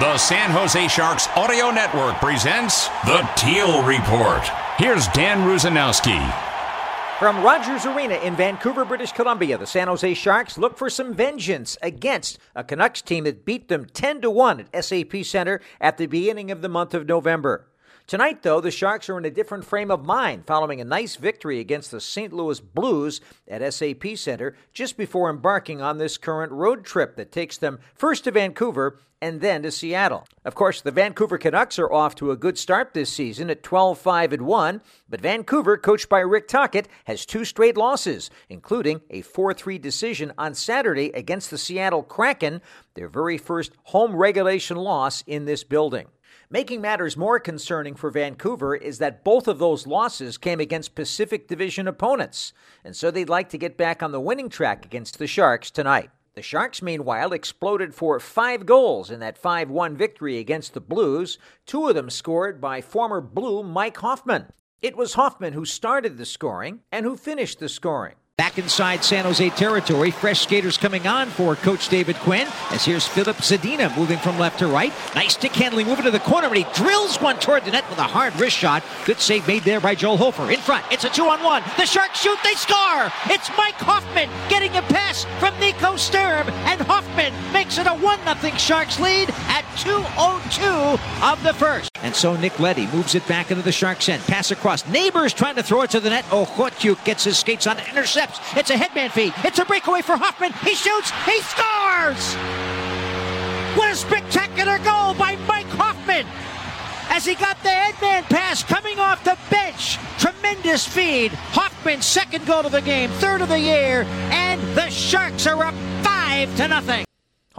The San Jose Sharks Audio Network presents The Teal Report. Here's Dan Rusanowsky. From Rogers Arena in Vancouver, British Columbia, the San Jose Sharks look for some vengeance against a Canucks team that beat them 10 to 1 at SAP Center at the beginning of the month of November. Tonight, though, the Sharks are in a different frame of mind following a nice victory against the St. Louis Blues at SAP Center just before embarking on this current road trip that takes them first to Vancouver and then to Seattle. Of course, the Vancouver Canucks are off to a good start this season at 12-5 and 1, but Vancouver, coached by Rick Tocchet, has two straight losses, including a 4-3 decision on Saturday against the Seattle Kraken, their very first home regulation loss in this building. Making matters more concerning for Vancouver is that both of those losses came against Pacific Division opponents, and so they'd like to get back on the winning track against the Sharks tonight. The Sharks, meanwhile, exploded for five goals in that 5 1 victory against the Blues, two of them scored by former Blue Mike Hoffman. It was Hoffman who started the scoring and who finished the scoring. Back inside San Jose territory, fresh skaters coming on for Coach David Quinn. As here's Filip Zadina moving from left to right. Nice stick handling, moving to the corner, and he drills one toward the net with a hard wrist shot. Good save made there by Joel Hofer. In front, it's a two on one. The Sharks shoot, they score. It's Mike Hoffman getting a pass from Nico Sturm, and Hoffman makes it a 1 0 Sharks lead at 2.02 of the first. And so Nick Leddy moves it back into the Sharks end. Pass across. Neighbours trying to throw it to the net. Oh, Okhotiuk gets his skates on intercept steps. It's a headman feed. It's a breakaway for Hoffman. He shoots. He scores! What a spectacular goal by Mike Hoffman! As he got the headman pass coming off the bench. Tremendous feed. Hoffman's second goal of the game, third of the year, and the Sharks are up five to nothing.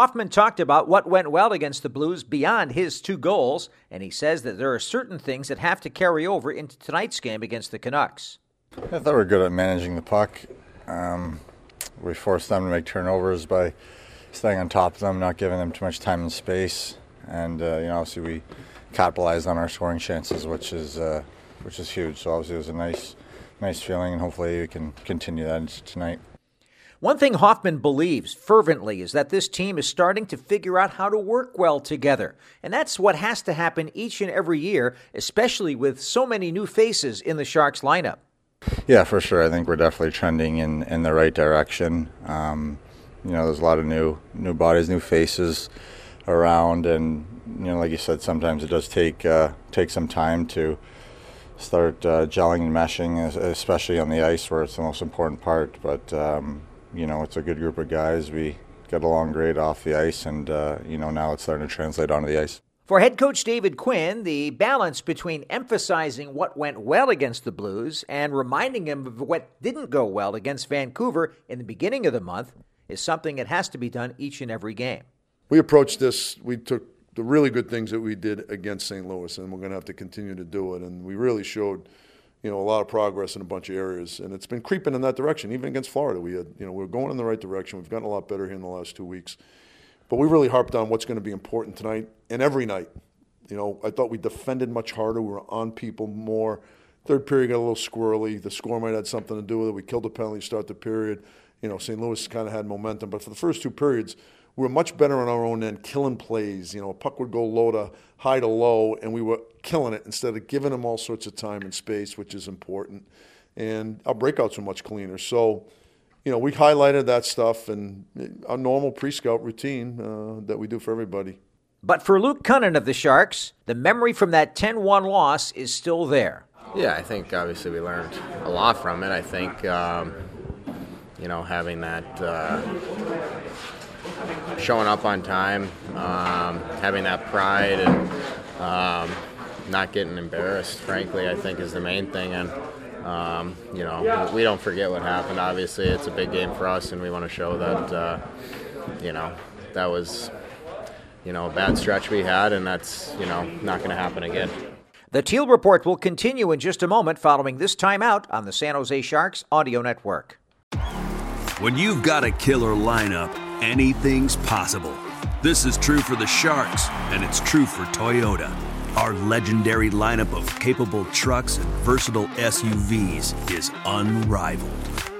Hoffman talked about what went well against the Blues beyond his two goals, and he says that there are certain things that have to carry over into tonight's game against the Canucks. I thought we were good at managing the puck. Um, we forced them to make turnovers by staying on top of them, not giving them too much time and space, and uh, you know obviously we capitalized on our scoring chances, which is uh, which is huge. So obviously it was a nice nice feeling, and hopefully we can continue that tonight. One thing Hoffman believes fervently is that this team is starting to figure out how to work well together. And that's what has to happen each and every year, especially with so many new faces in the Sharks lineup. Yeah, for sure. I think we're definitely trending in, in the right direction. Um, you know, there's a lot of new new bodies, new faces around, and you know, like you said, sometimes it does take uh, take some time to start uh, gelling and meshing, especially on the ice where it's the most important part. But um, you know, it's a good group of guys. We get along great off the ice, and uh, you know, now it's starting to translate onto the ice. For head coach David Quinn, the balance between emphasizing what went well against the Blues and reminding him of what didn't go well against Vancouver in the beginning of the month is something that has to be done each and every game. We approached this, we took the really good things that we did against St. Louis, and we're going to have to continue to do it. And we really showed, you know, a lot of progress in a bunch of areas, and it's been creeping in that direction. Even against Florida, we had, you know, we're going in the right direction. We've gotten a lot better here in the last two weeks. But we really harped on what's going to be important tonight and every night. You know, I thought we defended much harder. We were on people more. Third period got a little squirrely. The score might have had something to do with it. We killed the penalty to start the period. You know, St. Louis kind of had momentum. But for the first two periods, we were much better on our own end, killing plays. You know, a puck would go low to high to low, and we were killing it instead of giving them all sorts of time and space, which is important. And our breakouts were much cleaner. So, you know, we highlighted that stuff and our normal pre-scout routine uh, that we do for everybody. But for Luke Kunin of the Sharks, the memory from that 10-1 loss is still there. Yeah, I think obviously we learned a lot from it. I think, um, you know, having that uh, showing up on time, um, having that pride, and um, not getting embarrassed. Frankly, I think is the main thing. And um, you know, we don't forget what happened. Obviously, it's a big game for us, and we want to show that, uh, you know, that was you know, a bad stretch we had, and that's, you know, not going to happen again. The Teal Report will continue in just a moment following this timeout on the San Jose Sharks Audio Network. When you've got a killer lineup, anything's possible. This is true for the Sharks, and it's true for Toyota. Our legendary lineup of capable trucks and versatile SUVs is unrivaled.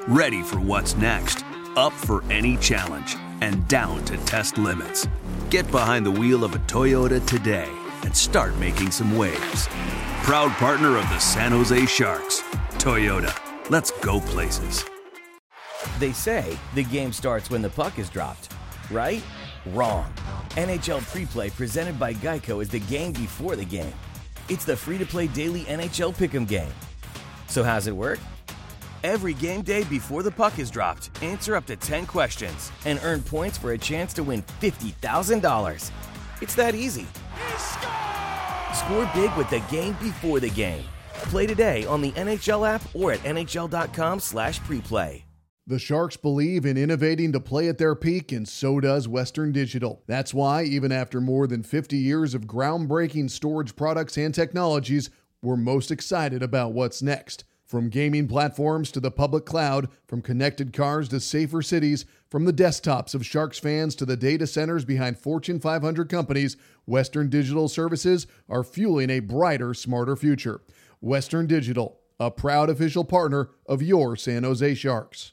Ready for what's next, up for any challenge, and down to test limits. Get behind the wheel of a Toyota today and start making some waves. Proud partner of the San Jose Sharks, Toyota. Let's go places. They say the game starts when the puck is dropped, right? Wrong. NHL Preplay presented by Geico is the game before the game. It's the free to play daily NHL pick'em game. So, how's it work? Every game day before the puck is dropped, answer up to 10 questions and earn points for a chance to win $50,000. It's that easy. Score big with the game before the game. Play today on the NHL app or at nhl.com/preplay. The Sharks believe in innovating to play at their peak, and so does Western Digital. That's why, even after more than 50 years of groundbreaking storage products and technologies, we're most excited about what's next. From gaming platforms to the public cloud, from connected cars to safer cities, from the desktops of Sharks fans to the data centers behind Fortune 500 companies, Western Digital services are fueling a brighter, smarter future. Western Digital, a proud official partner of your San Jose Sharks.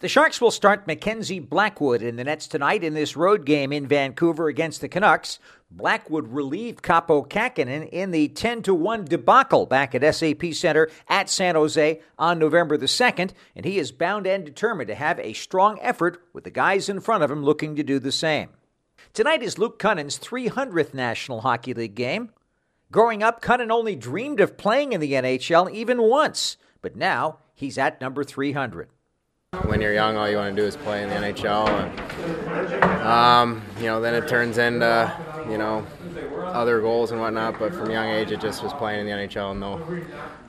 The Sharks will start Mackenzie Blackwood in the nets tonight in this road game in Vancouver against the Canucks. Blackwood relieved Kaapo Kähkönen in the 10 to 1 debacle back at SAP Center at San Jose on November the 2nd, and he is bound and determined to have a strong effort with the guys in front of him looking to do the same. Tonight is Luke Kunin's 300th National Hockey League game. Growing up, Kunin only dreamed of playing in the NHL even once, but now he's at number 300 when you're young, all you want to do is play in the NHL, and um, you know, then it turns into you know other goals and whatnot. But from young age, it just was playing in the NHL, no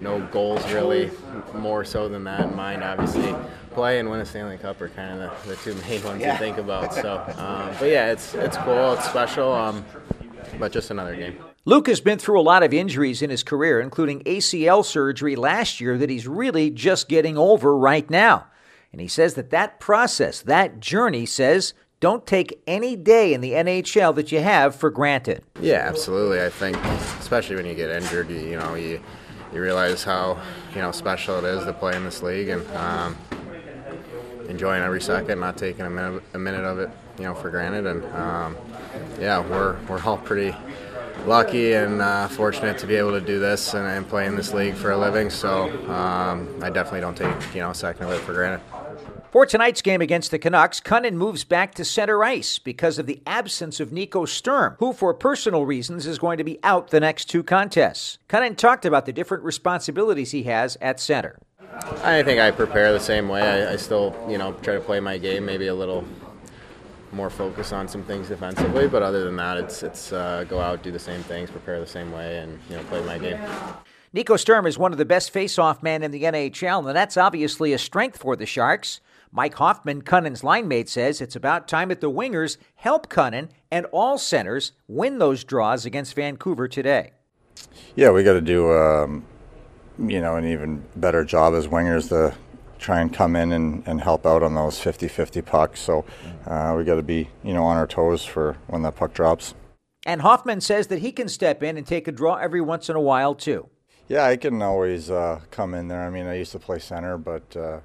no goals really more so than that in mind. Obviously, play and win a Stanley Cup are kind of the, the two main ones yeah. to think about. So, um, but yeah, it's it's cool, it's special, um, but just another game. Luke has been through a lot of injuries in his career, including ACL surgery last year that he's really just getting over right now. And he says that that process, that journey says, don't take any day in the NHL that you have for granted. Yeah, absolutely. I think, especially when you get injured, you, you know, you you realize how you know special it is to play in this league and um, enjoying every second, not taking a minute a minute of it, you know, for granted. And um, yeah, we're we're all pretty lucky and uh, fortunate to be able to do this and, and, play in this league for a living. So um, I definitely don't take you know a second of it for granted. For tonight's game against the Canucks, Kunin moves back to center ice because of the absence of Nico Sturm, who, for personal reasons, is going to be out the next two contests. Kunin talked about the different responsibilities he has at center. I think I prepare the same way. I, I still, you know, try to play my game, maybe a little more focus on some things defensively, but other than that, it's it's uh, go out, do the same things, prepare the same way, and you know, play my game. Nico Sturm is one of the best face-off men in the NHL, and that's obviously a strength for the Sharks. Mike Hoffman, Kunin's line mate, says it's about time that the wingers help Kunin and all centers win those draws against Vancouver today. Yeah, we got to do, um, you know, an even better job as wingers to try and come in and, and help out on those 50-50 pucks. So uh, we got to be, you know, on our toes for when that puck drops. And Hoffman says that he can step in and take a draw every once in a while too. Yeah, I can always uh, come in there. I mean, I used to play center, but uh,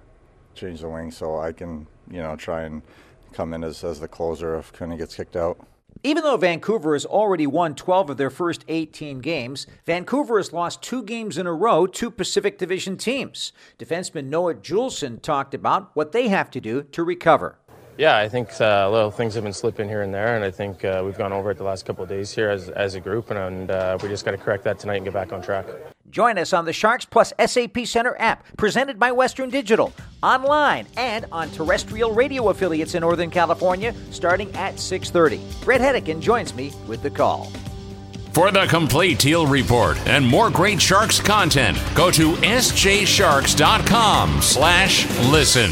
change the wing so I can, you know, try and come in as, as the closer if Kunin gets kicked out. Even though Vancouver has already won 12 of their first 18 games, Vancouver has lost two games in a row to Pacific Division teams. Defenseman Noah Juulsen talked about what they have to do to recover. Yeah, I think uh, little things have been slipping here and there, and I think uh, we've gone over it the last couple of days here as, as a group, and, and uh, we just got to correct that tonight and get back on track. Join us on the Sharks Plus SAP Center app, presented by Western Digital, online and on terrestrial radio affiliates in Northern California, starting at 6:30. Bret Hedican joins me with the call. For the complete Teal Report and more great Sharks content, go to sjsharks.com slash listen.